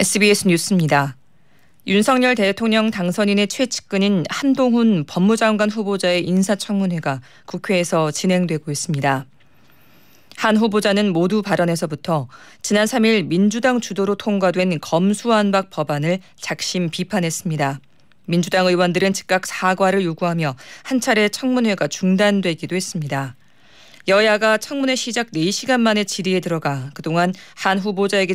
SBS 뉴스입니다. 윤석열 대통령 당선인의 최측근인 한동훈 법무장관 후보자의 인사청문회가 국회에서 진행되고 있습니다. 한 후보자는 모두 발언에서부터 지난 3일 민주당 주도로 통과된 검수안박 법안을 작심 비판했습니다. 민주당 의원들은 즉각 사과를 요구하며 한 차례 청문회가 중단되기도 했습니다. 여야가 청문회 시작 4시간 만에 질의에 들어가 그동안 한 후보자에게